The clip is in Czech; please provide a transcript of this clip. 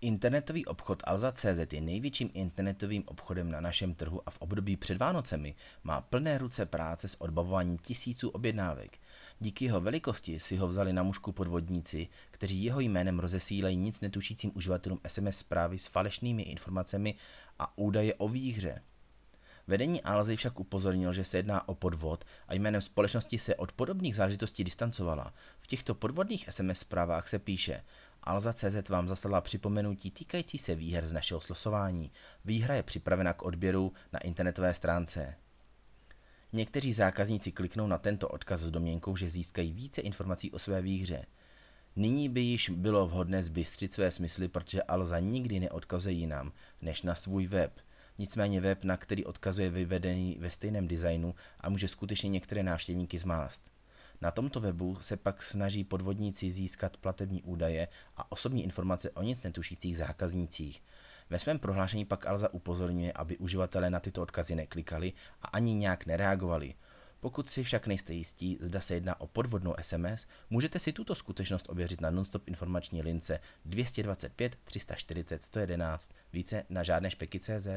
Internetový obchod Alza.cz je největším internetovým obchodem na našem trhu a v období před Vánocemi má plné ruce práce s odbavováním tisíců objednávek. Díky jeho velikosti si ho vzali na mužku podvodníci, kteří jeho jménem rozesílají nic netušícím uživatelům SMS zprávy s falešnými informacemi a údaje o výhře. Vedení Alzy však upozornil, že se jedná o podvod a jménem společnosti se od podobných záležitostí distancovala. V těchto podvodných SMS zprávách se píše Alza.cz vám zaslala připomenutí týkající se výher z našeho slosování. Výhra je připravena k odběru na internetové stránce. Někteří zákazníci kliknou na tento odkaz s domněnkou, že získají více informací o své výhře. Nyní by již bylo vhodné zbystřit své smysly, protože Alza nikdy neodkazuje jinam než na svůj web – Nicméně web, na který odkazuje vyvedený ve stejném designu a může skutečně některé návštěvníky zmást. Na tomto webu se pak snaží podvodníci získat platební údaje a osobní informace o nic netušících zákaznících. Ve svém prohlášení pak Alza upozorňuje, aby uživatelé na tyto odkazy neklikali a ani nějak nereagovali. Pokud si však nejste jistí, zda se jedná o podvodnou SMS, můžete si tuto skutečnost ověřit na nonstop informační lince 225 340 111, více na žádné špeky.cz.